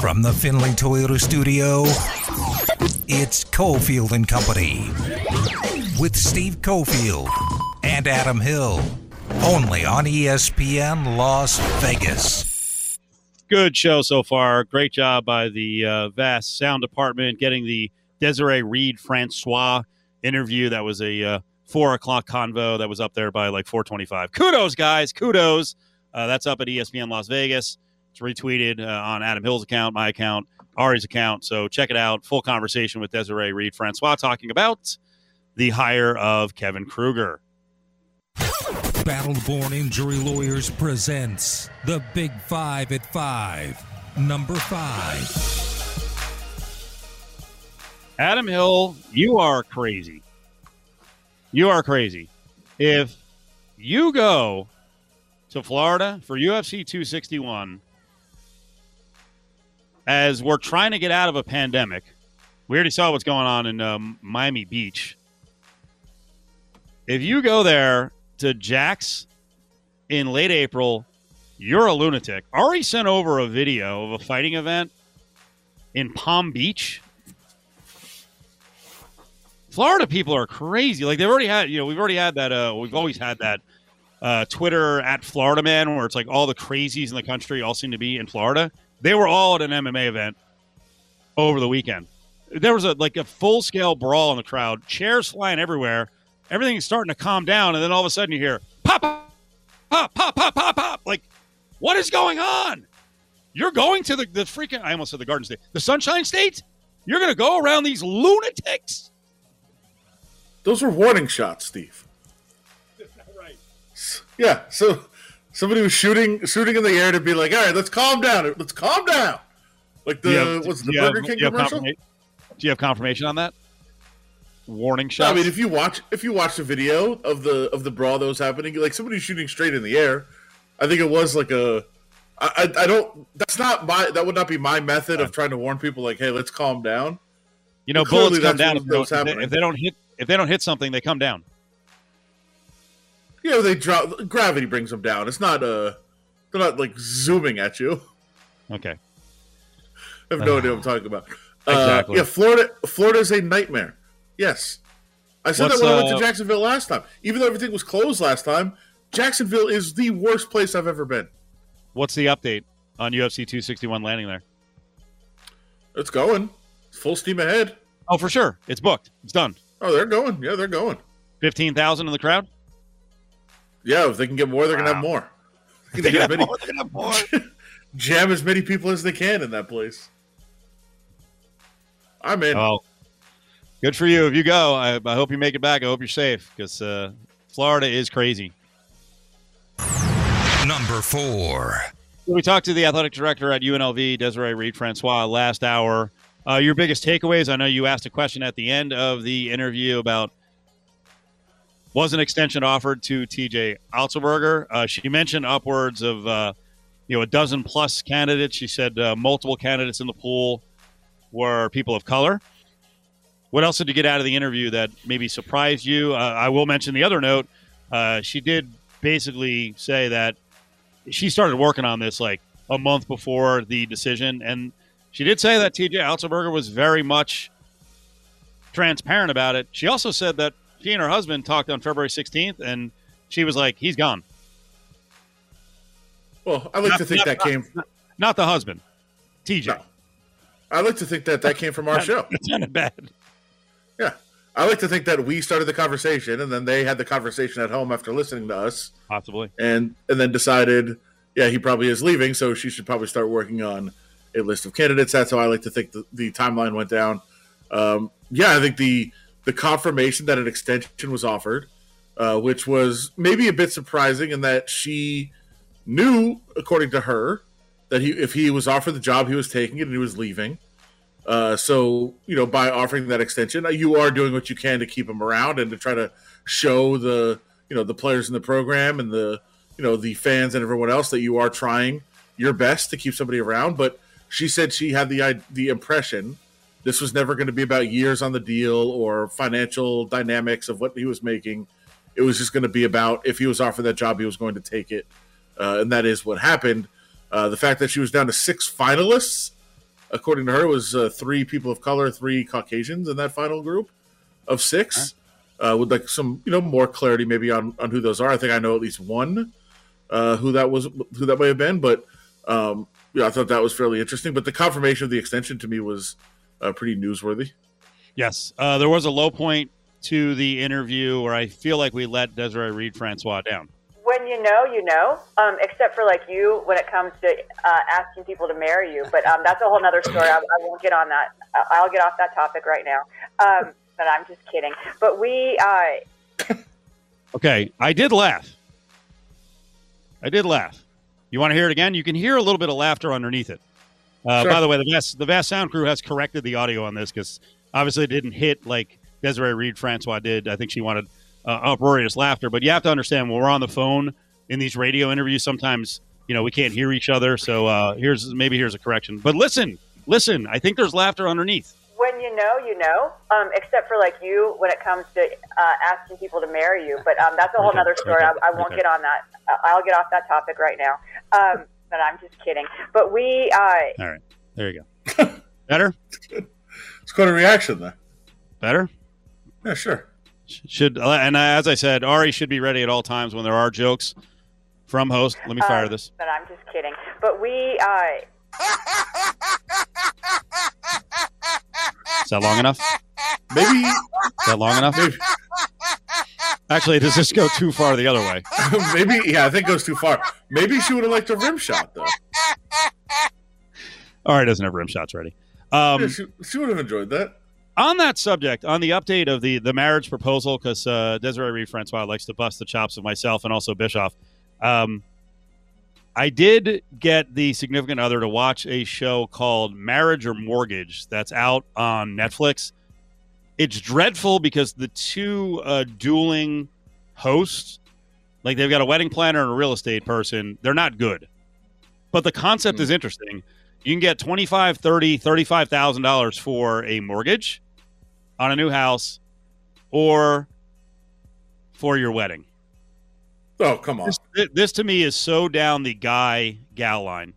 From the Finley Toyota studio, it's Cofield and Company with Steve Cofield and Adam Hill. Only on ESPN Las Vegas. Good show so far. Great job by the uh, vast sound department getting the Desiree Reed Francois interview. That was a uh, four o'clock convo that was up there by like 425. Kudos, guys. Kudos. Uh, that's up at ESPN Las Vegas. It's retweeted uh, on Adam Hill's account, my account, Ari's account. So check it out. Full conversation with Desiree Reed Francois talking about the hire of Kevin Kruger. Battleborn Injury Lawyers presents the Big Five at Five. Number five. Adam Hill, you are crazy. You are crazy. If you go to Florida for UFC 261 as we're trying to get out of a pandemic, we already saw what's going on in um, Miami Beach. If you go there to Jax in late April, you're a lunatic. Ari sent over a video of a fighting event in Palm Beach. Florida people are crazy. Like they've already had, you know, we've already had that. Uh, we've always had that uh, Twitter at Florida man, where it's like all the crazies in the country all seem to be in Florida. They were all at an MMA event over the weekend. There was a like a full scale brawl in the crowd, chairs flying everywhere. Everything's starting to calm down, and then all of a sudden you hear pop, pop, pop, pop, pop, pop, pop. Like, what is going on? You're going to the, the freaking I almost said the Garden State, the Sunshine State. You're going to go around these lunatics. Those were warning shots, Steve. right. Yeah. So somebody was shooting shooting in the air to be like, all right, let's calm down. Let's calm down. Like the have- what's the you have- Burger King do commercial? Do you have confirmation on that? Warning No. I mean, if you watch if you watch the video of the of the brawl that was happening, like somebody shooting straight in the air, I think it was like a. I, I, don't. That's not my. That would not be my method of trying to warn people. Like, hey, let's calm down. you know, bullets come down if they, don't, if if they don't hit if they don't hit something, they come down. You know, they drop. Gravity brings them down. It's not uh They're not like zooming at you. Okay. I have no idea what I'm talking about. Uh, Exactly. yeah, Florida. Florida is a nightmare. Yes, I said What's, that when I went uh, to Jacksonville last time. Even though everything was closed last time, Jacksonville is the worst place I've ever been. What's the update on UFC 261 landing there? It's going full steam ahead. Oh, for sure. It's booked. It's done. Oh, they're going. Yeah, they're going. 15,000 in the crowd? Yeah, if they can get more, they're gonna have more. They can have many, More than a more. jam as many people as they can in that place. I'm in. Oh, good for you. If you go, I, I hope you make it back. I hope you're safe because uh, Florida is crazy. Number four. We talked to the athletic director at UNLV, Desiree Reed Francois, last hour. Uh, your biggest takeaways? I know you asked a question at the end of the interview about was an extension offered to TJ Otzelberger. Uh, she mentioned upwards of uh, you know a dozen plus candidates. She said uh, multiple candidates in the pool were people of color. What else did you get out of the interview that maybe surprised you? Uh, I will mention the other note. Uh, she did basically say that she started working on this like a month before the decision, and she did say that TJ Otzelberger was very much transparent about it. She also said that she and her husband talked on February 16th, and she was like, "He's gone." well, I like Not- to think not- that came. Not the husband, TJ. No. I like to think that that came from our show. It's not bad. Yeah, I like to think that we started the conversation, and then they had the conversation at home after listening to us, Possibly. and and then decided, yeah, he probably is leaving, so she should probably start working on a list of candidates. That's how I like to think the, the timeline went down. Um, yeah, I think the the confirmation that an extension was offered, uh, which was maybe a bit surprising in that she knew, according to her, that he if he was offered the job, he was taking it and he was leaving. Uh, so you know, by offering that extension, uh, you are doing what you can to keep him around and to try to show the you know the players in the program and the you know the fans and everyone else that you are trying your best to keep somebody around. But she said she had the the impression this was never going to be about years on the deal or financial dynamics of what he was making. It was just going to be about if he was offered that job, he was going to take it, uh, and that is what happened. Uh, the fact that she was down to six finalists according to her, was uh, three people of color, three Caucasians in that final group of six. Uh, with like some you know more clarity maybe on on who those are. I think I know at least one uh, who that was who that may have been, but um, yeah, I thought that was fairly interesting. But the confirmation of the extension to me was uh, pretty newsworthy. Yes, uh, there was a low point to the interview where I feel like we let Desiree Reed Francois down. When you know, you know. Um, except for like you, when it comes to uh, asking people to marry you, but um, that's a whole other story. I, I, won't get on that. I'll get off that topic right now. Um, but I'm just kidding. But we. Uh... okay, I did laugh. I did laugh. You want to hear it again? You can hear a little bit of laughter underneath it. Uh, sure. By the way, the vast the vast sound crew has corrected the audio on this because obviously it didn't hit like Desiree Reed Francois did. I think she wanted uh, uproarious laughter, but you have to understand when we're on the phone in these radio interviews, sometimes you know we can't hear each other. So uh, here's maybe here's a correction. But listen, listen. I think there's laughter underneath when you know, you know. Um, except for like you, when it comes to uh, asking people to marry you. But um, that's a whole okay. other story. Okay. I, I, won't okay. get on that. I'll get off that topic right now. Um, but I'm just kidding. But we. Uh, All right, there you go. Better. It's quite a reaction there. Better. Yeah, sure. Should and as I said, Ari should be ready at all times when there are jokes from host. Let me fire um, this. But I'm just kidding. But we. Uh, is that long enough? Maybe. Is that long enough? Maybe. Actually, does this go too far the other way? Maybe, yeah, I think it goes too far. Maybe she would have liked a rim shot, though. All right, doesn't have rim shots ready. Um, yeah, she, she would have enjoyed that. On that subject, on the update of the the marriage proposal, because uh, Desiree Reed Francois likes to bust the chops of myself and also Bischoff. Um, I did get the significant other to watch a show called Marriage or Mortgage that's out on Netflix. It's dreadful because the two uh, dueling hosts, like they've got a wedding planner and a real estate person, they're not good. But the concept mm. is interesting. You can get 25, 30, 35,000 dollars for a mortgage on a new house or for your wedding. Oh, come on. This, this, to me is so down the guy gal line.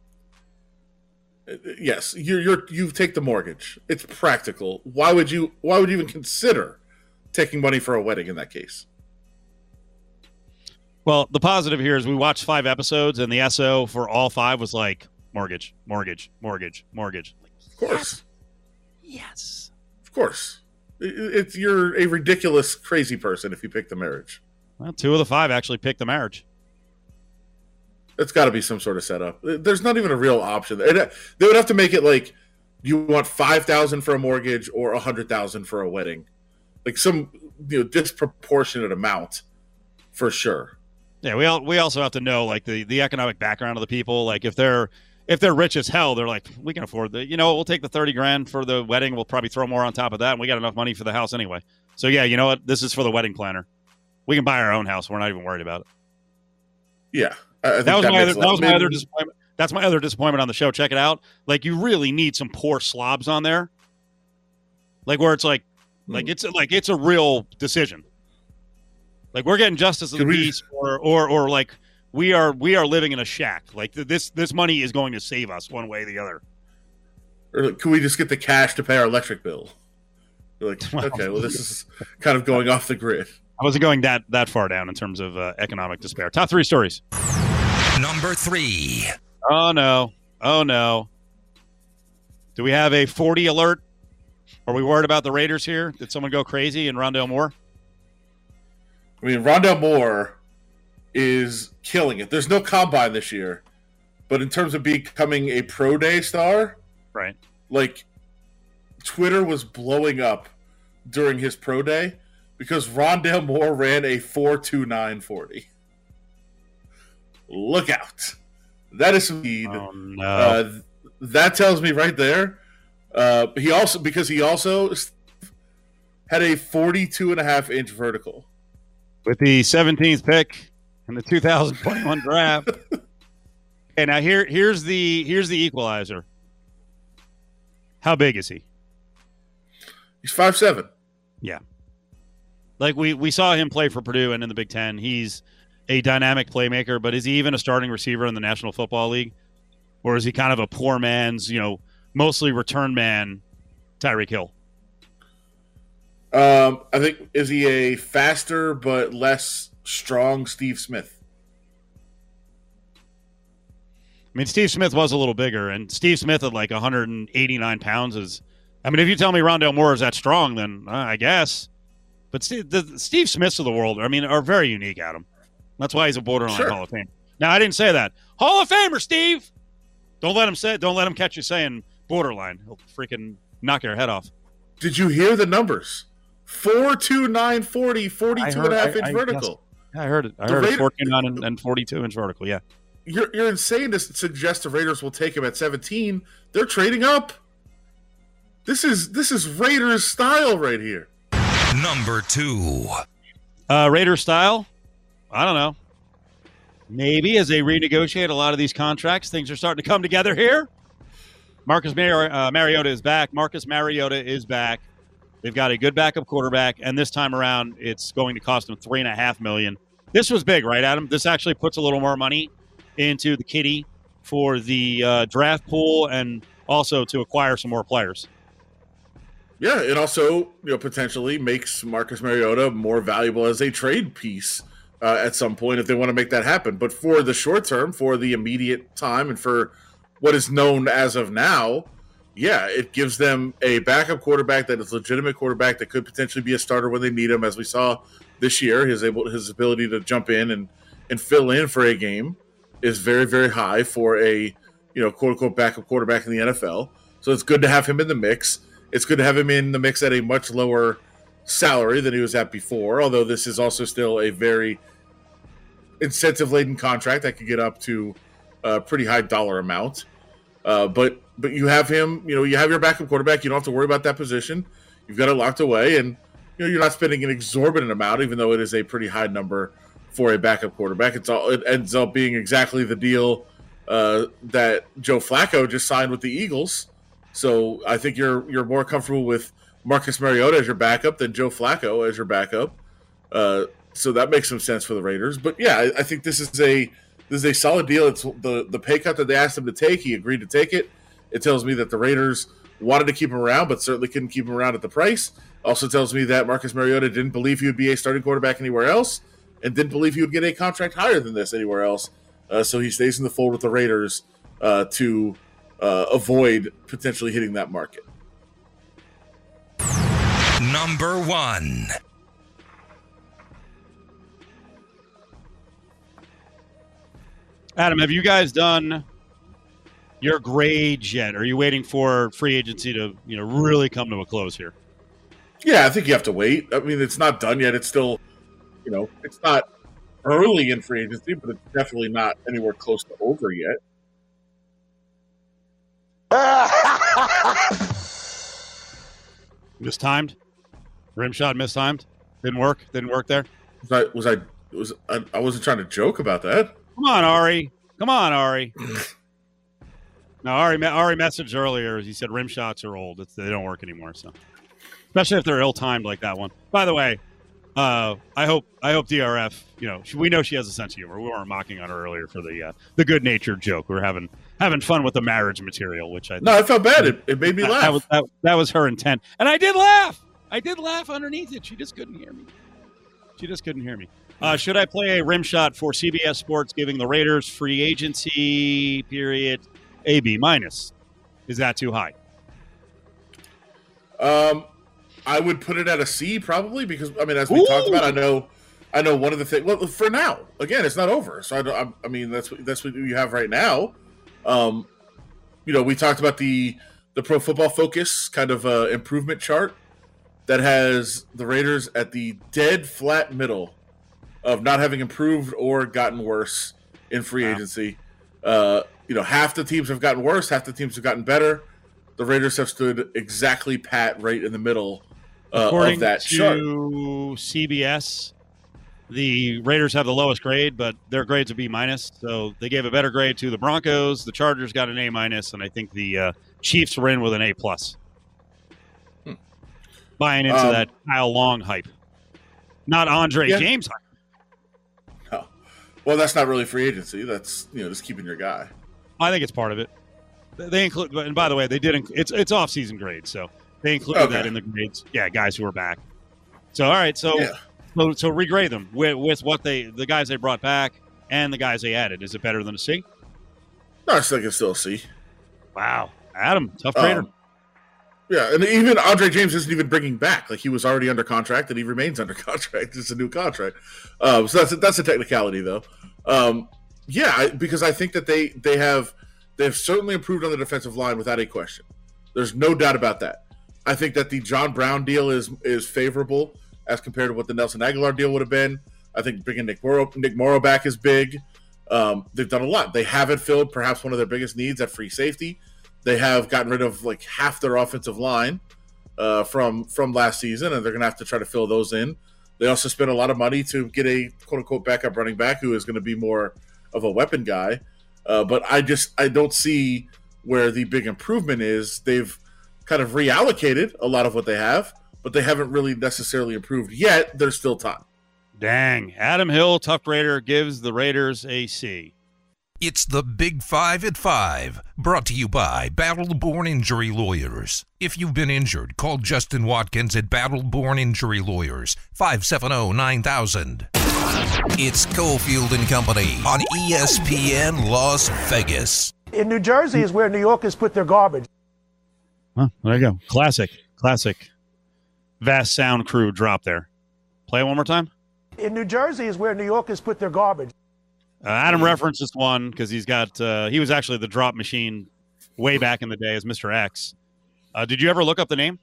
Yes, you're, you're you take the mortgage. It's practical. Why would you why would you even consider taking money for a wedding in that case? Well, the positive here is we watched five episodes and the SO for all five was like mortgage, mortgage, mortgage, mortgage. Of course. Yes. yes. Of course. It's you're a ridiculous crazy person if you pick the marriage. Well, two of the five actually picked the marriage. It's got to be some sort of setup. There's not even a real option. They would have to make it like you want five thousand for a mortgage or a hundred thousand for a wedding, like some you know disproportionate amount for sure. Yeah, we all, we also have to know like the the economic background of the people. Like if they're if they're rich as hell, they're like, we can afford the, you know, we'll take the 30 grand for the wedding. We'll probably throw more on top of that. And we got enough money for the house anyway. So yeah, you know what? This is for the wedding planner we can buy our own house. We're not even worried about it. Yeah, that was that my other, that was my other disappointment. That's my other disappointment on the show. Check it out. Like you really need some poor slobs on there. Like where it's like, mm. like it's like it's a real decision. Like we're getting justice of the peace, or or or like we are we are living in a shack. Like this this money is going to save us one way or the other. Or can we just get the cash to pay our electric bill? We're like, okay, well, this is kind of going off the grid. I wasn't going that that far down in terms of uh, economic despair. Top three stories. Number three. Oh no! Oh no! Do we have a forty alert? Are we worried about the Raiders here? Did someone go crazy in Rondale Moore? I mean, Rondale Moore is killing it. There's no combine this year, but in terms of becoming a pro day star, right? Like Twitter was blowing up during his pro day because Rondale Moore ran a 4.2940. Look out. That is speed. Oh, no. Uh, that tells me right there. Uh, he also, because he also had a 42 and a half inch vertical. With the 17th pick in the 2021 draft. okay, now here, here's the here's the equalizer. How big is he? He's five seven. Yeah. Like we we saw him play for Purdue and in the Big Ten. He's a dynamic playmaker, but is he even a starting receiver in the National Football League, or is he kind of a poor man's you know mostly return man Tyreek Hill? Um, I think is he a faster but less strong Steve Smith? I mean, Steve Smith was a little bigger, and Steve Smith at like 189 pounds is. I mean, if you tell me Rondale Moore is that strong, then uh, I guess. But Steve, the Steve Smiths of the world, I mean, are very unique, Adam. That's why he's a borderline Sure. Hall of Fame. Now, I didn't say that. Hall of Famer, Steve. Don't let him say. Don't let him catch you saying borderline. He'll freaking knock your head off. Did you hear the numbers? 4 2 9 40, 42 I and a half I- inch I vertical. Yeah, I heard it. I The heard it. Raider- 49 and, and 42 inch vertical. Yeah. You're, you're insane to suggest the Raiders will take him at 17. They're trading up. This is this is Raiders style right here. Number two. Uh, Raider style. I don't know. Maybe as they renegotiate a lot of these contracts, things are starting to come together here. Marcus Mar- uh, Mariota is back. Marcus Mariota is back. They've got a good backup quarterback, and this time around, it's going to cost them three and a half million. This was big, right, Adam? This actually puts a little more money into the kitty for the uh, draft pool and also to acquire some more players. Yeah, it also you know potentially makes Marcus Mariota more valuable as a trade piece uh, at some point if they want to make that happen. But for the short term, for the immediate time, and for what is known as of now, yeah, it gives them a backup quarterback that is legitimate quarterback that could potentially be a starter when they need him, as we saw this year. His able his ability to jump in and and fill in for a game is very very high for a you know quote unquote backup quarterback in the NFL. So it's good to have him in the mix. It's good to have him in the mix at a much lower salary than he was at before. Although this is also still a very incentive laden contract that could get up to a pretty high dollar amount. Uh, but but you have him. You know you have your backup quarterback. You don't have to worry about that position. You've got it locked away, and you know you're not spending an exorbitant amount, even though it is a pretty high number for a backup quarterback. It's all it ends up being exactly the deal uh, that Joe Flacco just signed with the Eagles. So I think you're you're more comfortable with Marcus Mariota as your backup than Joe Flacco as your backup. Uh, so that makes some sense for the Raiders. But yeah, I, I think this is a this is a solid deal. It's the the pay cut that they asked him to take. He agreed to take it. It tells me that the Raiders wanted to keep him around, but certainly couldn't keep him around at the price. Also tells me that Marcus Mariota didn't believe he would be a starting quarterback anywhere else, and didn't believe he would get a contract higher than this anywhere else. Uh, so he stays in the fold with the Raiders uh, to uh, avoid potentially hitting that market. Number one. Adam, have you guys done your grades yet? Are you waiting for free agency to, you know, really come to a close here? Yeah, I think you have to wait. I mean, it's not done yet. It's still, you know, it's not early in free agency, but it's definitely not anywhere close to over yet. Mistimed? Rim shot mistimed? Didn't work? Didn't work there? Was I? Was I? Was I, I wasn't trying to joke about that. Come on, Ari. Come on, Ari. now, Ari, Ari messaged earlier. He said rim shots are old. It's, they don't work anymore. So, especially if they're ill timed like that one. By the way, uh, I hope I hope DRF. You know, she, we know she has a sense of humor. We weren't mocking on her earlier for the uh, the good natured joke. We were having having fun with the marriage material, which I No, I felt bad. It, it made me that, laugh. that was that, that was her intent, and I did laugh. I did laugh underneath it. She just couldn't hear me. She just couldn't hear me. Uh, should I play a rim shot for CBS Sports giving the Raiders free agency period A B minus? Is that too high? Um, I would put it at a C probably because I mean, as we talked about, I know, I know one of the things. Well, for now, again, it's not over. So I, don't, I'm- I mean, that's what that's what you have right now. Um, you know, we talked about the the Pro Football Focus kind of uh, improvement chart that has the Raiders at the dead flat middle of not having improved or gotten worse in free Wow. agency. Uh, you know, half the teams have gotten worse, half the teams have gotten better. The Raiders have stood exactly pat right in the middle uh, According of that to chart. CBS, the Raiders have the lowest grade, but their grade's a B minus. So they gave a better grade to the Broncos. The Chargers got an A minus, and I think the uh, Chiefs were in with an A plus. Buying into Um, that Kyle Long hype, not Andre Yeah. James hype. No, well, that's not really free agency. That's you know just keeping your guy. I think it's part of it. they include. And by the way, they did. Inc- it's it's off season grades, so they included Okay. that in the grades. Yeah, guys who are back. So all right, so Yeah. so, so regrade them with, with what they the guys they brought back and the guys they added. Is it better than a C? No, I still can still see. Wow, Adam, tough grader. Um, yeah, and even Andre James isn't even bringing back. Like he was already under contract, and he remains under contract. It's a new contract. Um, so that's a, that's a technicality, though. Um, yeah, because I think that they they have they have certainly improved on the defensive line without a question. There's no doubt about that. I think that the John Brown deal is is favorable as compared to what the Nelson Agholor deal would have been. I think bringing Nick Morrow, Nick Morrow back is big. Um, they've done a lot. They haven't filled perhaps one of their biggest needs at free safety. They have gotten rid of like half their offensive line uh, from from last season, and they're going to have to try to fill those in. They also spent a lot of money to get a quote unquote backup running back who is going to be more of a weapon guy. Uh, but I just I don't see where the big improvement is. They've kind of reallocated a lot of what they have, but they haven't really necessarily improved yet. There's still time. Dang, Adam Hill, tough Raider gives the Raiders a C. It's the Big Five at Five, brought to you by Battle Born Injury Lawyers. If you've been injured, call Justin Watkins at Battle Born Injury Lawyers, 570 9000. It's Cofield and Company on ESPN Las Vegas. In New Jersey is where New Yorkers put their garbage. Huh, there you go. Classic, classic. Vast sound crew drop there. Play it one more time. In New Jersey is where New Yorkers put their garbage. Uh, Adam referenced this one because he's got. Uh, he was actually the drop machine way back in the day as Mr. X. Uh, did you ever look up the name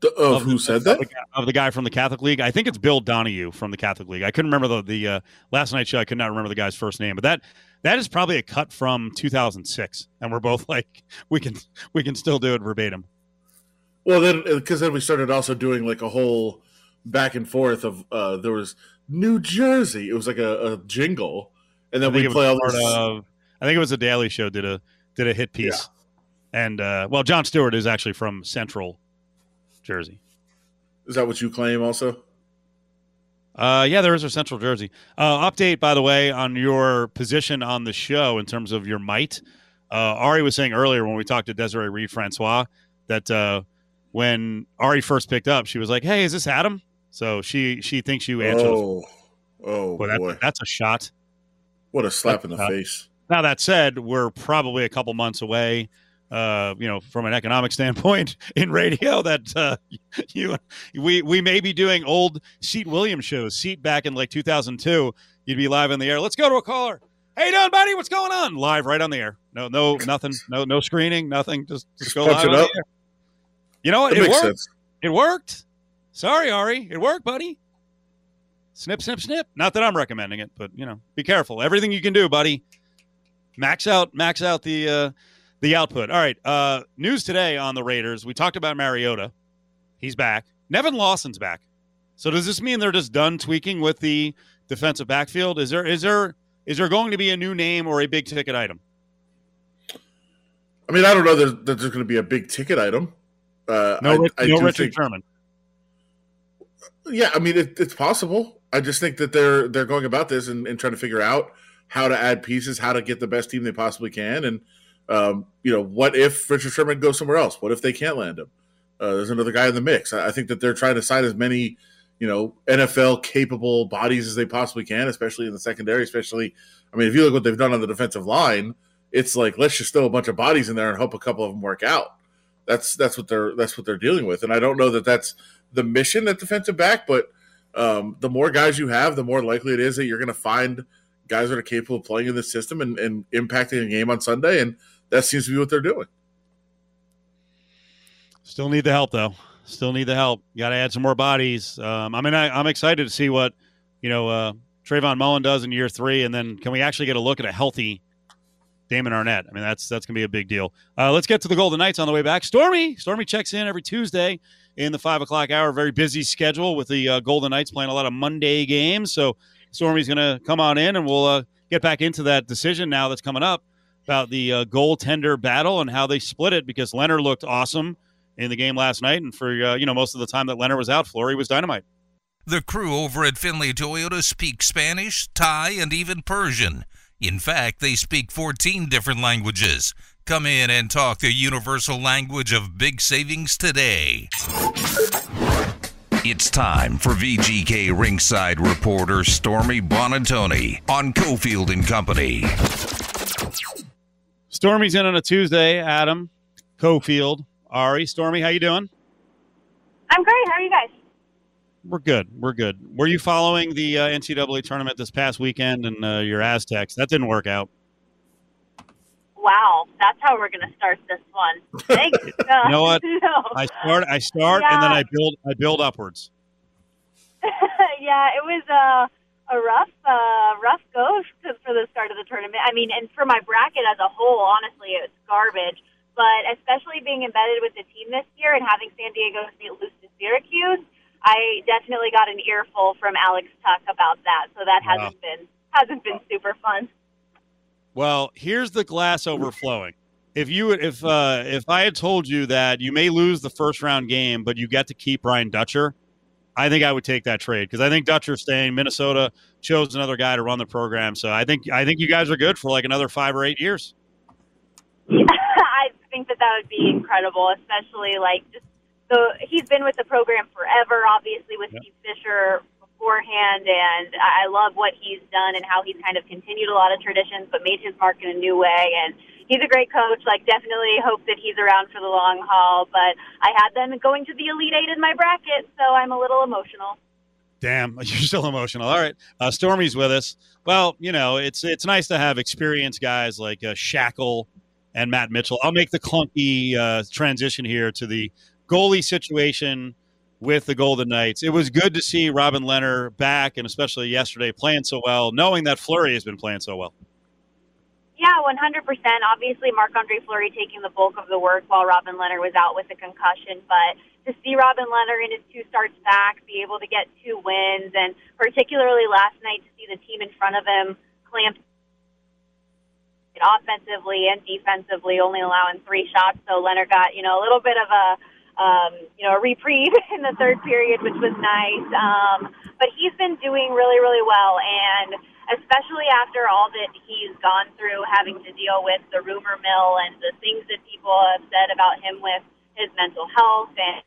The, of who the- said of that? the, of the guy from the Catholic League? I think it's Bill Donohue from the Catholic League. I couldn't remember the the uh, last night show. I could not remember the guy's first name, but that that is probably a cut from 2006, and we're both like, we can we can still do it verbatim. Well, then because then we started also doing like a whole back and forth of uh there was New Jersey. It was like a, a jingle, and then we play all this. of. I think it was the Daily Show did a did a hit piece, and uh, well, Jon Stewart is actually from Central Jersey. Is that what you claim? Also, Uh, yeah, there is a Central Jersey. Uh, update, by the way, on your position on the show in terms of your might. Uh, Ari was saying earlier when we talked to Desiree Reed Francois that uh, when Ari first picked up, she was like, "Hey, is this Adam?" So she she thinks you answered. oh, oh Well, boy, that, that's a shot. what a slap in the uh, face! Now that said, we're probably a couple months away. Uh, you know, from an economic standpoint in radio, that uh, you we we may be doing old Seat Williams shows. Seat back in like 2002, you'd be live on the air. Let's go to a caller. Hey, doing, buddy? What's going on? Live right on the air. No, no, nothing. No, no screening. Nothing. Just just go Punch live it on the up. air. You know what? That It worked. sense. It worked. Sorry, Ari. It worked, buddy. Snip, snip, snip. Not that I'm recommending it, but you know, be careful. Everything you can do, buddy. Max out, max out the uh, the output. All right. Uh, news today on the Raiders. We talked about Mariota. He's back. Nevin Lawson's back. So does this mean they're just done tweaking with the defensive backfield? Is there is there is there going to be a new name or a big ticket item? I mean, I don't know that, there's going to be a big ticket item. Uh, No, I, Rich- I no Richard think- Sherman. Yeah, I mean, it, it's possible. I just think that they're they're going about this and, and trying to figure out how to add pieces, how to get the best team they possibly can, and um, you know, what if Richard Sherman goes somewhere else? What if they can't land him? Uh, there's another guy in the mix. I, I think that they're trying to sign as many, you know, NFL capable bodies as they possibly can, especially in the secondary. Especially, I mean, if you look what they've done on the defensive line, it's like let's just throw a bunch of bodies in there and hope a couple of them work out. That's that's what they're that's what they're dealing with, and I don't know that that's the mission at defensive back, but um, the more guys you have, the more likely it is that you're going to find guys that are capable of playing in the system and, and impacting a game on Sunday, and that seems to be what they're doing. Still need the help though. Still need the help. Got to add some more bodies. Um, I mean, I, I'm excited to see what you know uh, Trayvon Mullen does in year three, and then can we actually get a look at a healthy Damon Arnette? I mean, that's that's gonna be a big deal. Uh, let's get to the Golden Knights on the way back. Stormy, Stormy checks in every Tuesday in the five o'clock hour. Very busy schedule with the uh, Golden Knights playing a lot of Monday games. So Stormy's gonna come on in, and we'll uh, get back into that decision now that's coming up about the uh, goaltender battle and how they split it because Lehner looked awesome in the game last night, and for uh, you know most of the time that Lehner was out, Fleury was dynamite. The crew over at Finley Toyota speak Spanish, Thai, and even Persian. In fact, they speak 14 different languages. Come in and talk the universal language of big savings today. It's time for VGK ringside reporter Stormy Buonantony on Cofield and Company. Stormy's in on a Tuesday. Adam, Cofield, Ari, Stormy, how you doing? I'm great. How are you guys? We're good. We're good. Were you following the uh, NCAA tournament this past weekend and uh, your Aztecs? That didn't work out. Wow, that's how we're going to start this one. Thanks. you know what? no. I start. I start, and then I build. I build upwards. yeah, it was a a rough uh, rough go for the start of the tournament. I mean, and for my bracket as a whole, honestly, it was garbage. But especially being embedded with the team this year and having San Diego State lose to Syracuse, I definitely got an earful from Alex Tuch about that. So that Wow. hasn't been hasn't been super fun. Well, here's the glass overflowing. If you if uh, if I had told you that you may lose the first round game, but you get to keep Brian Dutcher, I think I would take that trade because I think Dutcher's staying. Minnesota chose another guy to run the program, so I think I think you guys are good for like another five or eight years. I think that that would be incredible, especially like just so he's been with the program forever, obviously with Yep. Steve Fisher beforehand, and I love what he's done and how he's kind of continued a lot of traditions, but made his mark in a new way. And he's a great coach. Like, definitely hope that he's around for the long haul. But I had them going to the Elite Eight in my bracket, so I'm a little emotional. Damn, you're still emotional. All right, uh, Stormy's with us. Well, you know, it's it's nice to have experienced guys like uh, Schakel and Matt Mitchell. I'll make the clunky uh, transition here to the goalie situation with the Golden Knights. It was good to see Robin Lehner back, and especially yesterday playing so well, knowing that Fleury has been playing so well. Yeah, 100%. Obviously, Marc Andre Fleury taking the bulk of the work while Robin Lehner was out with a concussion. But to see Robin Lehner in his two starts back, be able to get two wins, and particularly last night to see the team in front of him clamp offensively and defensively, only allowing three shots. So Lehner got, you know, a little bit of a, um, you know, a reprieve in the third period, which was nice. Um, but he's been doing really, really well. And especially after all that he's gone through having to deal with the rumor mill and the things that people have said about him with his mental health and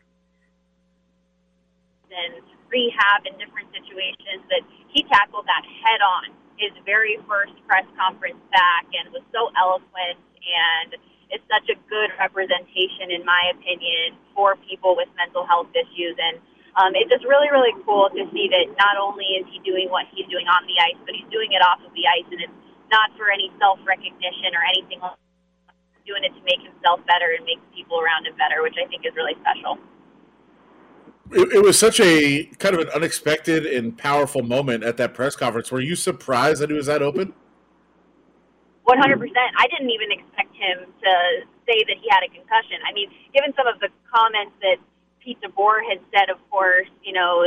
and rehab and different situations that he tackled that head on his very first press conference back and was so eloquent and is such a good representation in my opinion for people with mental health issues and um, it's just really, really cool to see that not only is he doing what he's doing on the ice, but he's doing it off of the ice, and it's not for any self recognition or anything. that. He's doing it to make himself better and make people around him better, which I think is really special. It, it was such a kind of an unexpected and powerful moment at that press conference. Were you surprised that he was that open? One hundred percent. Hmm. I didn't even expect him to say that he had a concussion. I mean, given some of the comments that Pete DeBoer had said, of course, you know,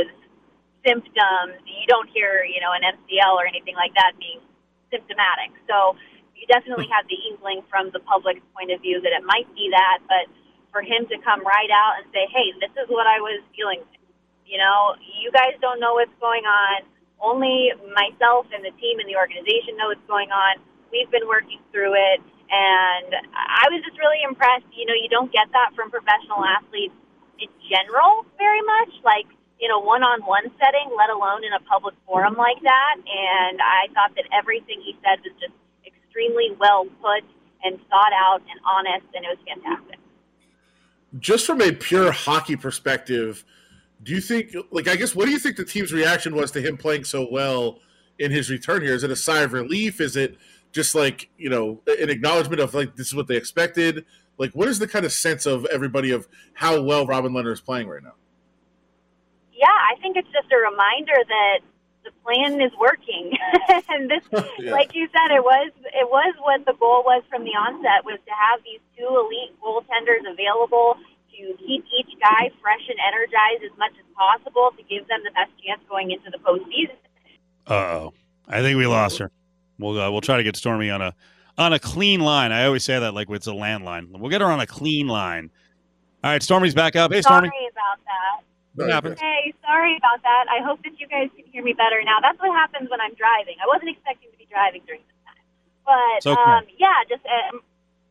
symptoms. You don't hear, you know, an MCL or anything like that being symptomatic. So you definitely hmm. have the inkling from the public's point of view that it might be that, but for him to come right out and say, "Hey, this is what I was dealing with," you know, you guys don't know what's going on. Only myself and the team and the organization know what's going on. We've been working through it, and I was just really impressed. You know, you don't get that from professional athletes in general very much, like in a one-on-one setting, let alone in a public forum like that. And I thought that everything he said was just extremely well put and thought out and honest, and it was fantastic. Just from a pure hockey perspective, do you think, like, I guess, what do you think the team's reaction was to him playing so well in his return here? Is it a sigh of relief? Is it just like, you know, an acknowledgement of, like, this is what they expected? Like, what is the kind of sense of everybody of how well Robin Lehner is playing right now? Yeah, I think it's just a reminder that the plan is working. and this, Yeah. like you said, it was it was what the goal was from the onset was to have these two elite goaltenders available to keep each guy fresh and energized as much as possible to give them the best chance going into the postseason. Uh oh, I think we lost her. We'll uh, we'll try to get Stormy on a on a clean line. I always say that like it's a landline. We'll get her on a clean line. All right, Stormy's back up. Hey, Stormy. Sorry about that. What happened? Hey, sorry about that. I hope that you guys can hear me better now. That's what happens when I'm driving. I wasn't expecting to be driving during this time. But So- um, yeah, just uh,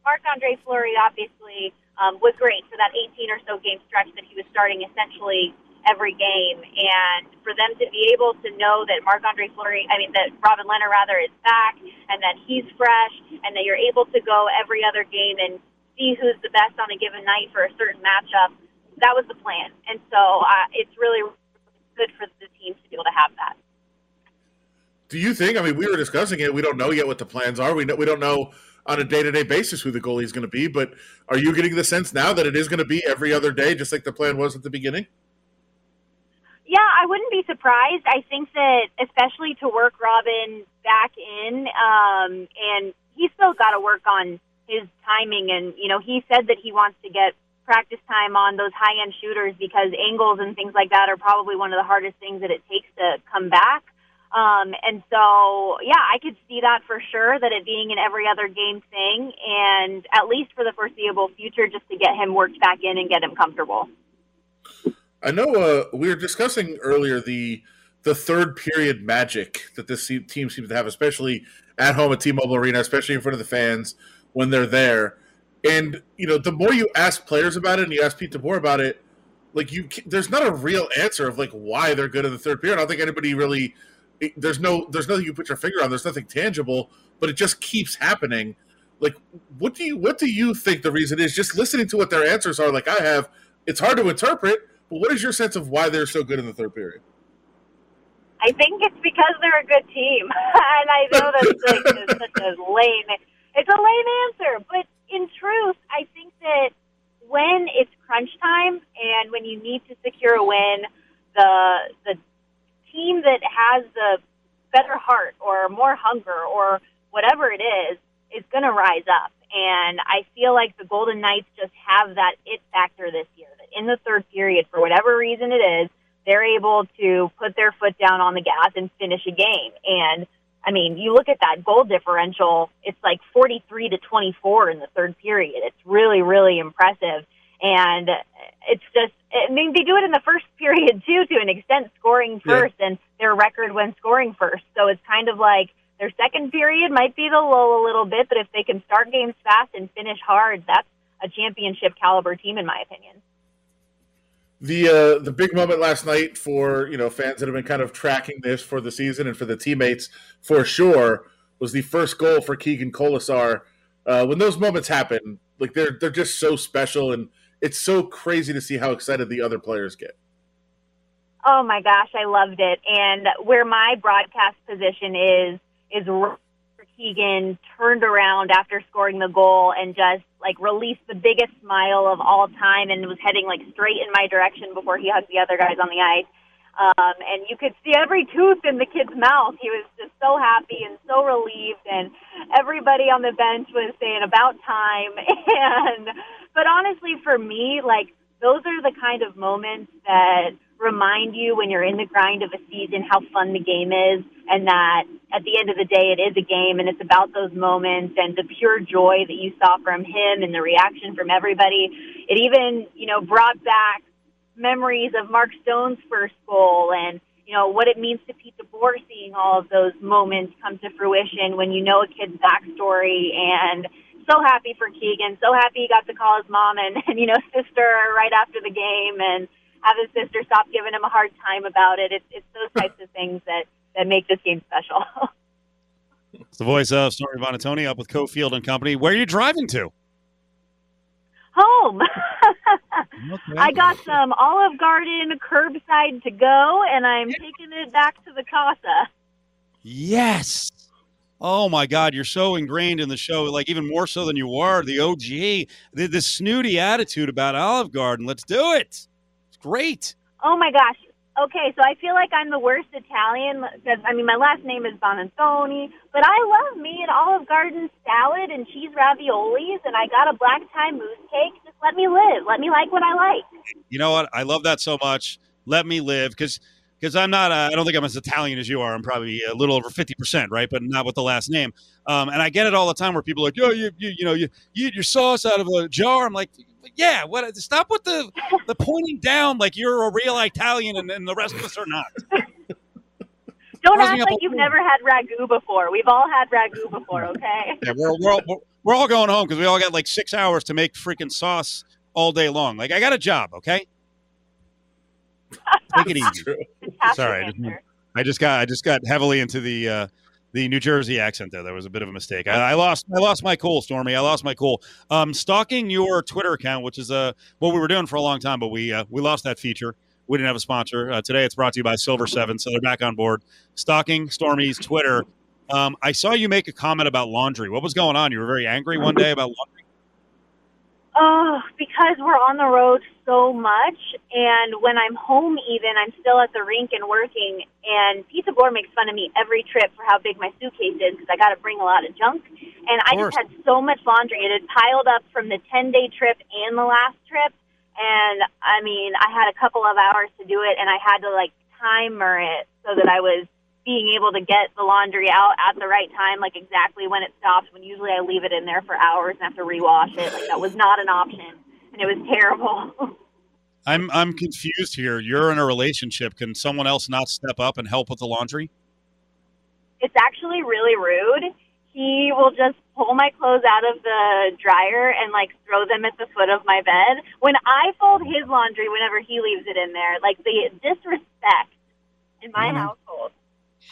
Marc Andre Fleury obviously um, was great for that 18 or so game stretch that he was starting essentially every game, and for them to be able to know that Marc Andre Fleury, I mean that Robin Lehner rather is back, and that he's fresh, and that you're able to go every other game and see who's the best on a given night for a certain matchup. That was the plan, and so uh, it's really good for the teams to be able to have that. Do you think? I mean, we were discussing it. We don't know yet what the plans are. We know, we don't know on a day to day basis who the goalie is going to be. But are you getting the sense now that it is going to be every other day, just like the plan was at the beginning? Yeah, I wouldn't be surprised. I think that especially to work Robin back in, um, and he's still got to work on his timing. And you know, he said that he wants to get practice time on those high end shooters because angles and things like that are probably one of the hardest things that it takes to come back. Um, and so, yeah, I could see that for sure, that it being an every other game thing, and at least for the foreseeable future, just to get him worked back in and get him comfortable. I know uh, we were discussing earlier the the third period magic that this team seems to have, especially at home at T-Mobile Arena, especially in front of the fans when they're there. And you know, the more you ask players about it, and you ask Pete DeBoer about it, like you, there's not a real answer of like why they're good in the third period. I don't think anybody really. there's no, there's nothing you put your finger on. There's nothing tangible, but it just keeps happening. Like, what do you, what do you think the reason is? Just listening to what their answers are, like I have, it's hard to interpret. But what is your sense of why they're so good in the third period? I think it's because they're a good team, and I know that's like such a lame. It's a lame answer, but in truth, I think that when it's crunch time and when you need to secure a win, the the team that has the better heart or more hunger or whatever it is is going to rise up. And I feel like the Golden Knights just have that it factor this year. That in the third period, for whatever reason it is, they're able to put their foot down on the gas and finish a game. And I mean, you look at that goal differential, it's like 43 to 24 in the third period. It's really, really impressive. And it's just, I mean, they do it in the first period too, to an extent, scoring Yeah. first and their record when scoring first. So it's kind of like their second period might be the lull a little bit, but if they can start games fast and finish hard, that's a championship caliber team, in my opinion. The uh, the big moment last night for you know fans that have been kind of tracking this for the season and for the teammates for sure was the first goal for Keegan Kolesar. Uh, when those moments happen, like they're they're just so special and it's so crazy to see how excited the other players get. Oh my gosh, I loved it. And where my broadcast position is is Keegan turned around after scoring the goal and just like released the biggest smile of all time and was heading like straight in my direction before he hugged the other guys on the ice. Um, and you could see every tooth in the kid's mouth. He was just so happy and so relieved, and everybody on the bench was saying about time. And but honestly, for me, like those are the kind of moments that remind you when you're in the grind of a season how fun the game is and that at the end of the day it is a game and it's about those moments and the pure joy that you saw from him and the reaction from everybody. It even, you know, brought back memories of Mark Stone's first goal and you know what it means to Pete DeBoer seeing all of those moments come to fruition when you know a kid's backstory. And so happy for Keegan, so happy he got to call his mom and, and you know sister right after the game. And have his sister stop giving him a hard time about it. It's it's those types of things that that make this game special. It's the voice of Stormy Buonantony up with Cofield and Company. Where are you driving to? Home. I got some Olive Garden curbside to go, and I'm taking it back to the casa. Yes. Oh my God, you're so ingrained in the show, like even more so than you are the OG. The, the snooty attitude about Olive Garden. Let's do it. Great. Oh my gosh. Okay, so I feel like I'm the worst Italian because I mean my last name is Buonantony, but I love me an Olive Garden salad and cheese raviolis, and I got a black tie mousse cake. Just let me live. Let me like what I like. You know what? I love that so much. Let me live because because I'm not. Uh, I don't think I'm as Italian as you are. I'm probably a little over fifty percent, right? But not with the last name. Um, and I get it all the time where people are like, "Yo, you you you know you, you eat your sauce out of a jar." I'm like, "Yeah, what? Stop with the the pointing down like you're a real Italian and, and the rest of us are not." Don't Causing act like you've never had ragu before. We've all had ragu before, okay? Yeah, we're, we're, all, we're, we're all going home because we all got like six hours to make freaking sauce all day long. Like, I got a job, okay? Take it easy. Sorry, I just- I just got I just got heavily into the uh, the New Jersey accent there. That was a bit of a mistake. I, I lost I lost my cool, Stormy. I lost my cool. Um, stalking your Twitter account, which is uh, what we were doing for a long time, but we uh, we lost that feature. We didn't have a sponsor uh, today. It's brought to you by Silver Seven, so they're back on board. Stalking Stormy's Twitter. Um, I saw you make a comment about laundry. What was going on? You were very angry one day about laundry. Oh, because we're on the road so much, and when I'm home, even I'm still at the rink and working. And Pizza Board makes fun of me every trip for how big my suitcase is because I got to bring a lot of junk. And I just had so much laundry; it had piled up from the 10 day trip and the last trip. And I mean, I had a couple of hours to do it, and I had to like timer it so that I was being able to get the laundry out at the right time, like exactly when it stops. When usually I leave it in there for hours and have to rewash it. Like that was not an option, and it was terrible. I'm I'm confused here. You're in a relationship. Can someone else not step up and help with the laundry? it's actually really rude. He will just pull my clothes out of the dryer and like throw them at the foot of my bed. When I fold his laundry, whenever he leaves it in there, like the disrespect in my Mhm. household.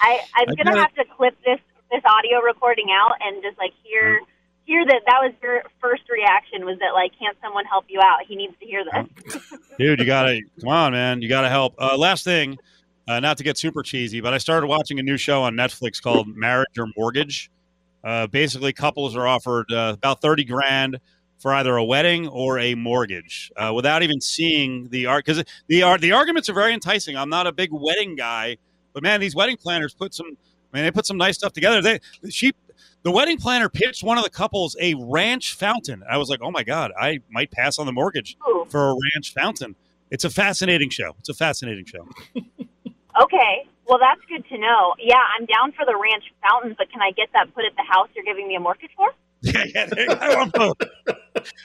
I I'm I gonna have to clip this this audio recording out and just like hear hear that that was your first reaction was that like can't someone help you out? He needs to hear this. Dude, you gotta come on, man. You gotta help. Uh, last thing, uh, not to get super cheesy, but I started watching a new show on Netflix called Marriage or Mortgage. Uh, basically, couples are offered uh, about thirty grand for either a wedding or a mortgage, uh, without even seeing the art. Because the art, the arguments are very enticing. I'm not a big wedding guy, but man, these wedding planners put some. I mean, they put some nice stuff together. They she. The wedding planner pitched one of the couples a ranch fountain. I was like, "Oh my god, I might pass on the mortgage for a ranch fountain." It's a fascinating show. It's a fascinating show. okay. Well, that's good to know. Yeah, I'm down for the ranch fountain, but can I get that put at the house you're giving me a mortgage for? Yeah, yeah. there you go. I want both.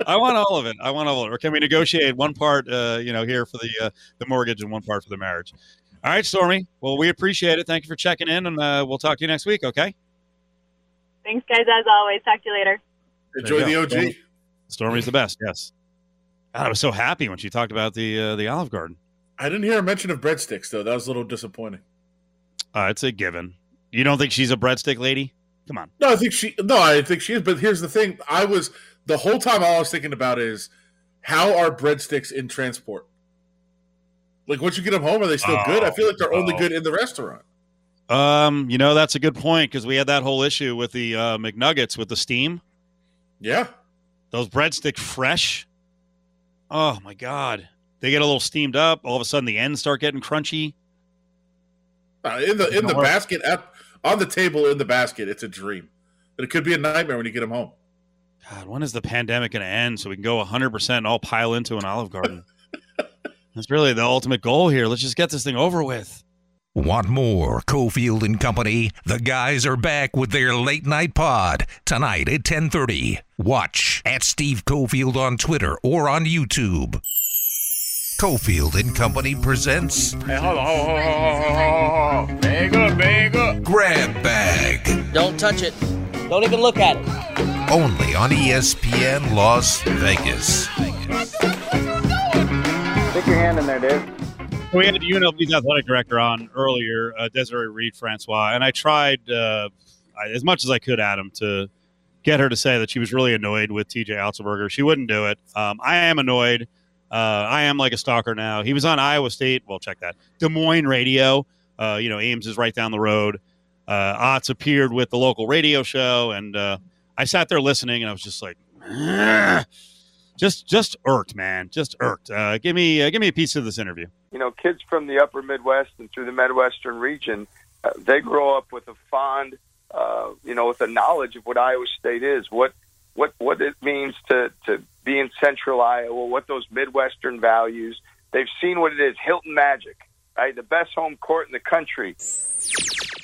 I want all of it. I want all of it. Or can we negotiate one part, uh, you know, here for the uh, the mortgage and one part for the marriage? All right, Stormy. Well, we appreciate it. Thank you for checking in, and uh, we'll talk to you next week. Okay. Thanks, guys, as always. Talk to you later. Enjoy There the OG. go. Stormy's the best. Yes. God, I was so happy when she talked about the uh, the Olive Garden. I didn't hear a mention of breadsticks though. That was a little disappointing. Uh, it's a given. You don't think she's a breadstick lady? Come on. No, I think she. No, I think she is. But here's the thing: I was the whole time all I was thinking about is how are breadsticks in transport? Like once you get them home, are they still good? I feel like they're only Oh. good in the restaurant. Um, you know that's a good point because we had that whole issue with the uh, McNuggets with the steam. Yeah, Those breadsticks fresh. Oh my god, they get a little steamed up. All of a sudden, the ends start getting crunchy. uh, in the in the work. basket at on the table in the basket, it's a dream. But it could be a nightmare when you get them home. God, when is the pandemic going to end so we can go 100% and all pile into an Olive Garden? That's really the ultimate goal here. Let's just get this thing over with. Want more Cofield and Company? The guys are back with their late night pod tonight at 10:30. Watch at Steve Cofield on Twitter or on YouTube. Cofield and Company presents Hey, hold on, hold on, hold on, hold on. Bag up, bag up. Grab Bag Don't touch it. Don't even look at it. only on ESPN Las Vegas. Stick your hand in there, Dave. We had UNLV's athletic director on earlier, uh, Desiree Reed Francois, and I tried uh, I, as much as I could, Adam, to get her to say that she was really annoyed with TJ Otzelberger. She wouldn't do it. Um, I am annoyed. Uh, I am like a stalker now. He was on Iowa State. Well, check that. Des Moines radio. Uh, you know, Ames is right down the road. Uh, Otz appeared with the local radio show, and uh, I sat there listening, and I was just like, "Ugh." Just, just irked, man, just irked. Uh, give me, uh, give me a piece of this interview. you know, kids from the upper Midwest and through the Midwestern region, uh, they grow up with a fond, uh, you know, with a knowledge of what Iowa State is, what what what it means to to be in Central Iowa, what those Midwestern values. They've seen what it is, Hilton Magic, right? The best home court in the country.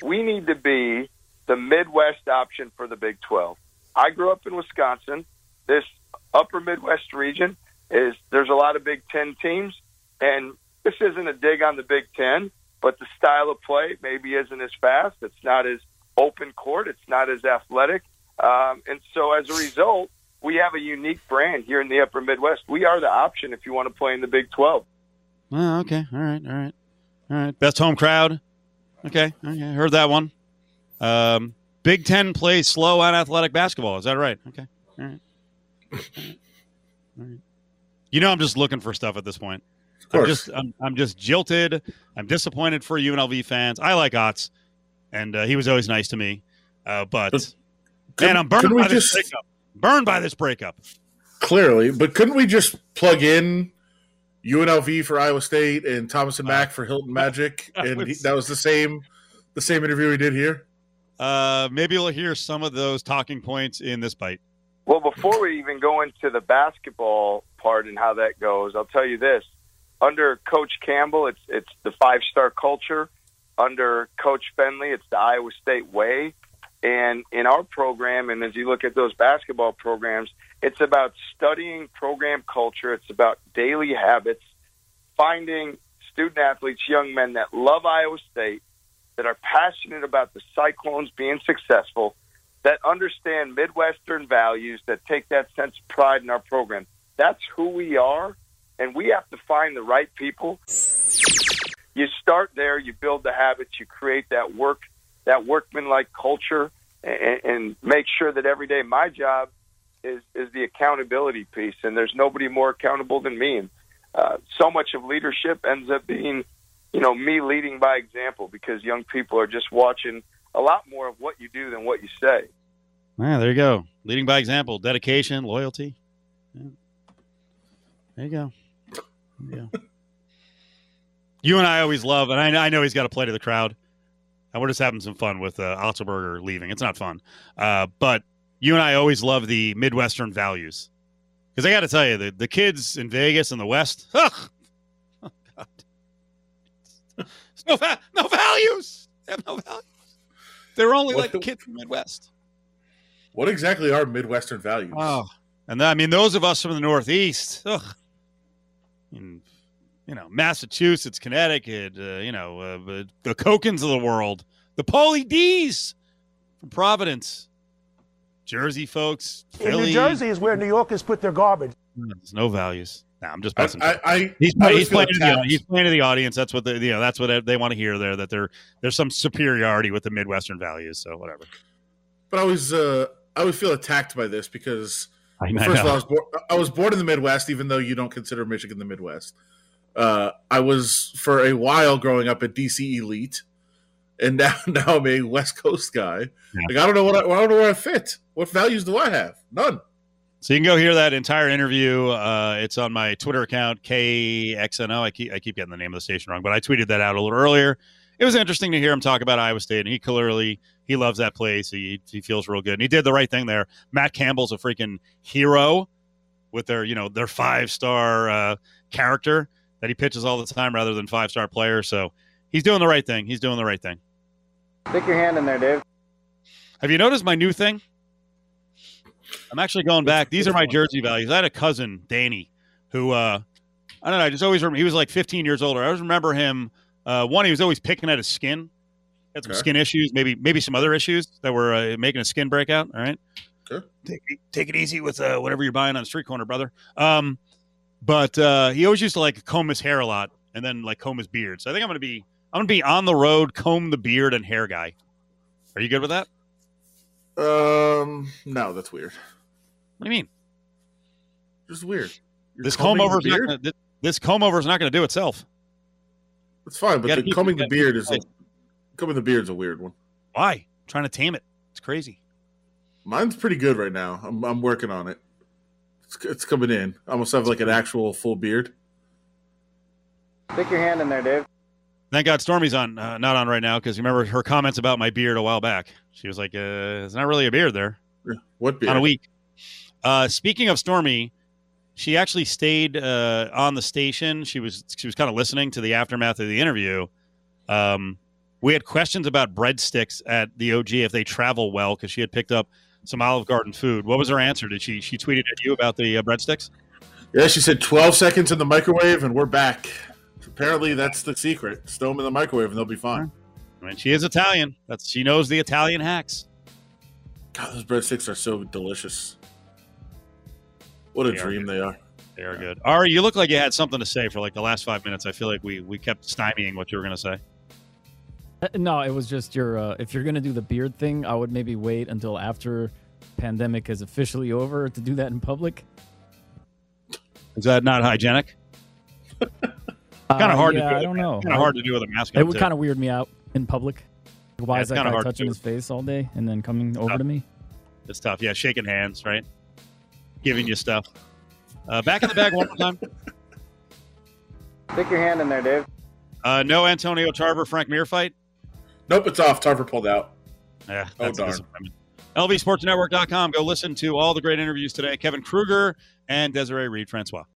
We need to be the Midwest option for the Big 12. I grew up in Wisconsin. This upper Midwest region is there's a lot of Big 10 teams and this isn't a dig on the Big Ten, but the style of play maybe isn't as fast. It's not as open court. It's not as athletic. Um, and so as a result, we have a unique brand here in the upper Midwest. We are the option if you want to play in the Big 12. Oh, okay. All right. All right. All right. Best home crowd. Okay. Okay. Heard that one. Um, Big Ten plays slow and athletic basketball. Is that right? Okay. All right. All right. All right. You know, I'm just looking for stuff at this point. I'm just, I'm, I'm just jilted. I'm disappointed for UNLV fans. I like Otz, and uh, he was always nice to me. Uh, but, But man, I'm burned by this just- breakup. Burned by this breakup. Clearly, but couldn't we just plug in UNLV for Iowa State and Thomas and Mack for Hilton Magic, and he, that was the same, the same interview we did here? Uh, maybe you'll hear some of those talking points in this bite. Well, before we even go into the basketball part and how that goes, I'll tell you this: under Coach Campbell, it's it's the five star culture. Under Coach Fennelly, it's the Iowa State way. And in our program, and as you look at those basketball programs, it's about studying program culture. It's about daily habits, finding student athletes, young men that love Iowa State, that are passionate about the Cyclones being successful, that understand Midwestern values, that take that sense of pride in our program. That's who we are, and we have to find the right people. You start there, you build the habits, you create that work, that workman-like culture, and, and make sure that every day my job is is the accountability piece, and there's nobody more accountable than me. And uh, so much of leadership ends up being, you know, me leading by example because young people are just watching a lot more of what you do than what you say. Yeah, there you go. Leading by example, dedication, loyalty. Yeah. There you go. You you and I always love, and I, I know he's got to play to the crowd. And we're just having some fun with uh, Otzelberger leaving. It's not fun. Uh, but you and I always love the Midwestern values. Because I got to tell you, the, the kids in Vegas and the West, ugh, oh, God. No, va- no values. They have no values. They're only What- like the kids from Midwest. What exactly are Midwestern values? Oh, and I mean, those of us from the Northeast, ugh, in, you know, Massachusetts, Connecticut, uh, you know, uh, the- the Kokens of the world, the Pauly D's from Providence, Jersey folks, In New Jersey is where New Yorkers put their garbage. There's no values. Nah, I'm just I, messing. I, I, he's I he's playing, to the, he's playing to the audience. That's what they, you know. That's what they want to hear there. That there there's some superiority with the Midwestern values. So whatever. but I was uh, I always feel attacked by this because I, I First of all, I was, born, I was born in the Midwest, even though you don't consider Michigan the Midwest. Uh, I was for a while growing up a DC elite, and now now I'm a West Coast guy. Like I don't know what I, I don't know where I fit. What values do I have? None. So you can go hear that entire interview. Uh, it's on my Twitter account, KXNO. I keep I keep getting the name of the station wrong, but I tweeted that out a little earlier. It was interesting to hear him talk about Iowa State, and he clearly he loves that place. He he feels real good, and he did the right thing there. Matt Campbell's a freaking hero with their you know their five star uh, character that he pitches all the time rather than five star player. So he's doing the right thing. He's doing the right thing. Stick your hand in there, Dave. Have you noticed my new thing? I'm actually going back. These are my jersey values. I had a cousin, Danny, who uh I don't know, I just always remember he was like 15 years older. I always remember him uh one, he was always picking at his skin. Had some Okay. skin issues, maybe maybe some other issues that were uh, making a skin breakout. All right. Okay. Take it, take it easy with uh, whatever you're buying on the street corner, brother. Um but uh he always used to like comb his hair a lot and then like comb his beard. So I think I'm gonna be I'm gonna be on the road, comb the beard and hair guy. Are you good with that? Um, no, that's weird. What do you mean? Just weird. You're this comb over the not this, this comb over is not going to do itself. It's fine, but the keep- combing the gotta beard is a, nice. combing the beard's a weird one. Why? I'm trying to tame it. It's crazy. Mine's pretty good right now. I'm I'm working on it. It's, it's coming in. I almost have like an actual full beard. Stick your hand in there, Dave. Thank God Stormy's on, uh, not on right now because you remember her comments about my beard a while back. She was like, uh, "It's not really a beard there." What beard? On a week. Uh, speaking of Stormy, she actually stayed uh, on the station. She was she was kind of listening to the aftermath of the interview. Um, we had questions about breadsticks at the OG if they travel well because she had picked up some Olive Garden food. What was her answer? Did she she tweeted at you about the uh, breadsticks? Yeah, she said 12 seconds in the microwave, and we're back. Apparently that's the secret. Stow them in the microwave and they'll be fine. I mean, she is Italian. That's she knows the Italian hacks. God, those breadsticks are so delicious. What a They are dream they are. They are good. Ari, you look like you had something to say for like the last five minutes. I feel like we we kept stymieing what you were going to say. Uh, No, it was just your. Uh, if you're gonna do the beard thing, I would maybe wait until after pandemic is officially over to do that in public. Is that not hygienic? kind of Uh, hard yeah, to do. I don't know. Kind of hard to do with a mask. It would kind of weird me out in public. Why Yeah, is that guy hard touching do. his face all day and then coming over to me? It's tough. Yeah, shaking hands, right? Giving you stuff. Uh, back in the bag one more time. Stick your hand in there, Dave. Uh, no Antonio Tarver Frank Mir fight. Nope, it's off. Tarver pulled out. Yeah, Oh, that's a darn. disappointment. LVSportsNetwork.com. Go listen to all the great interviews today. Kevin Kruger and Desiree Reed Francois.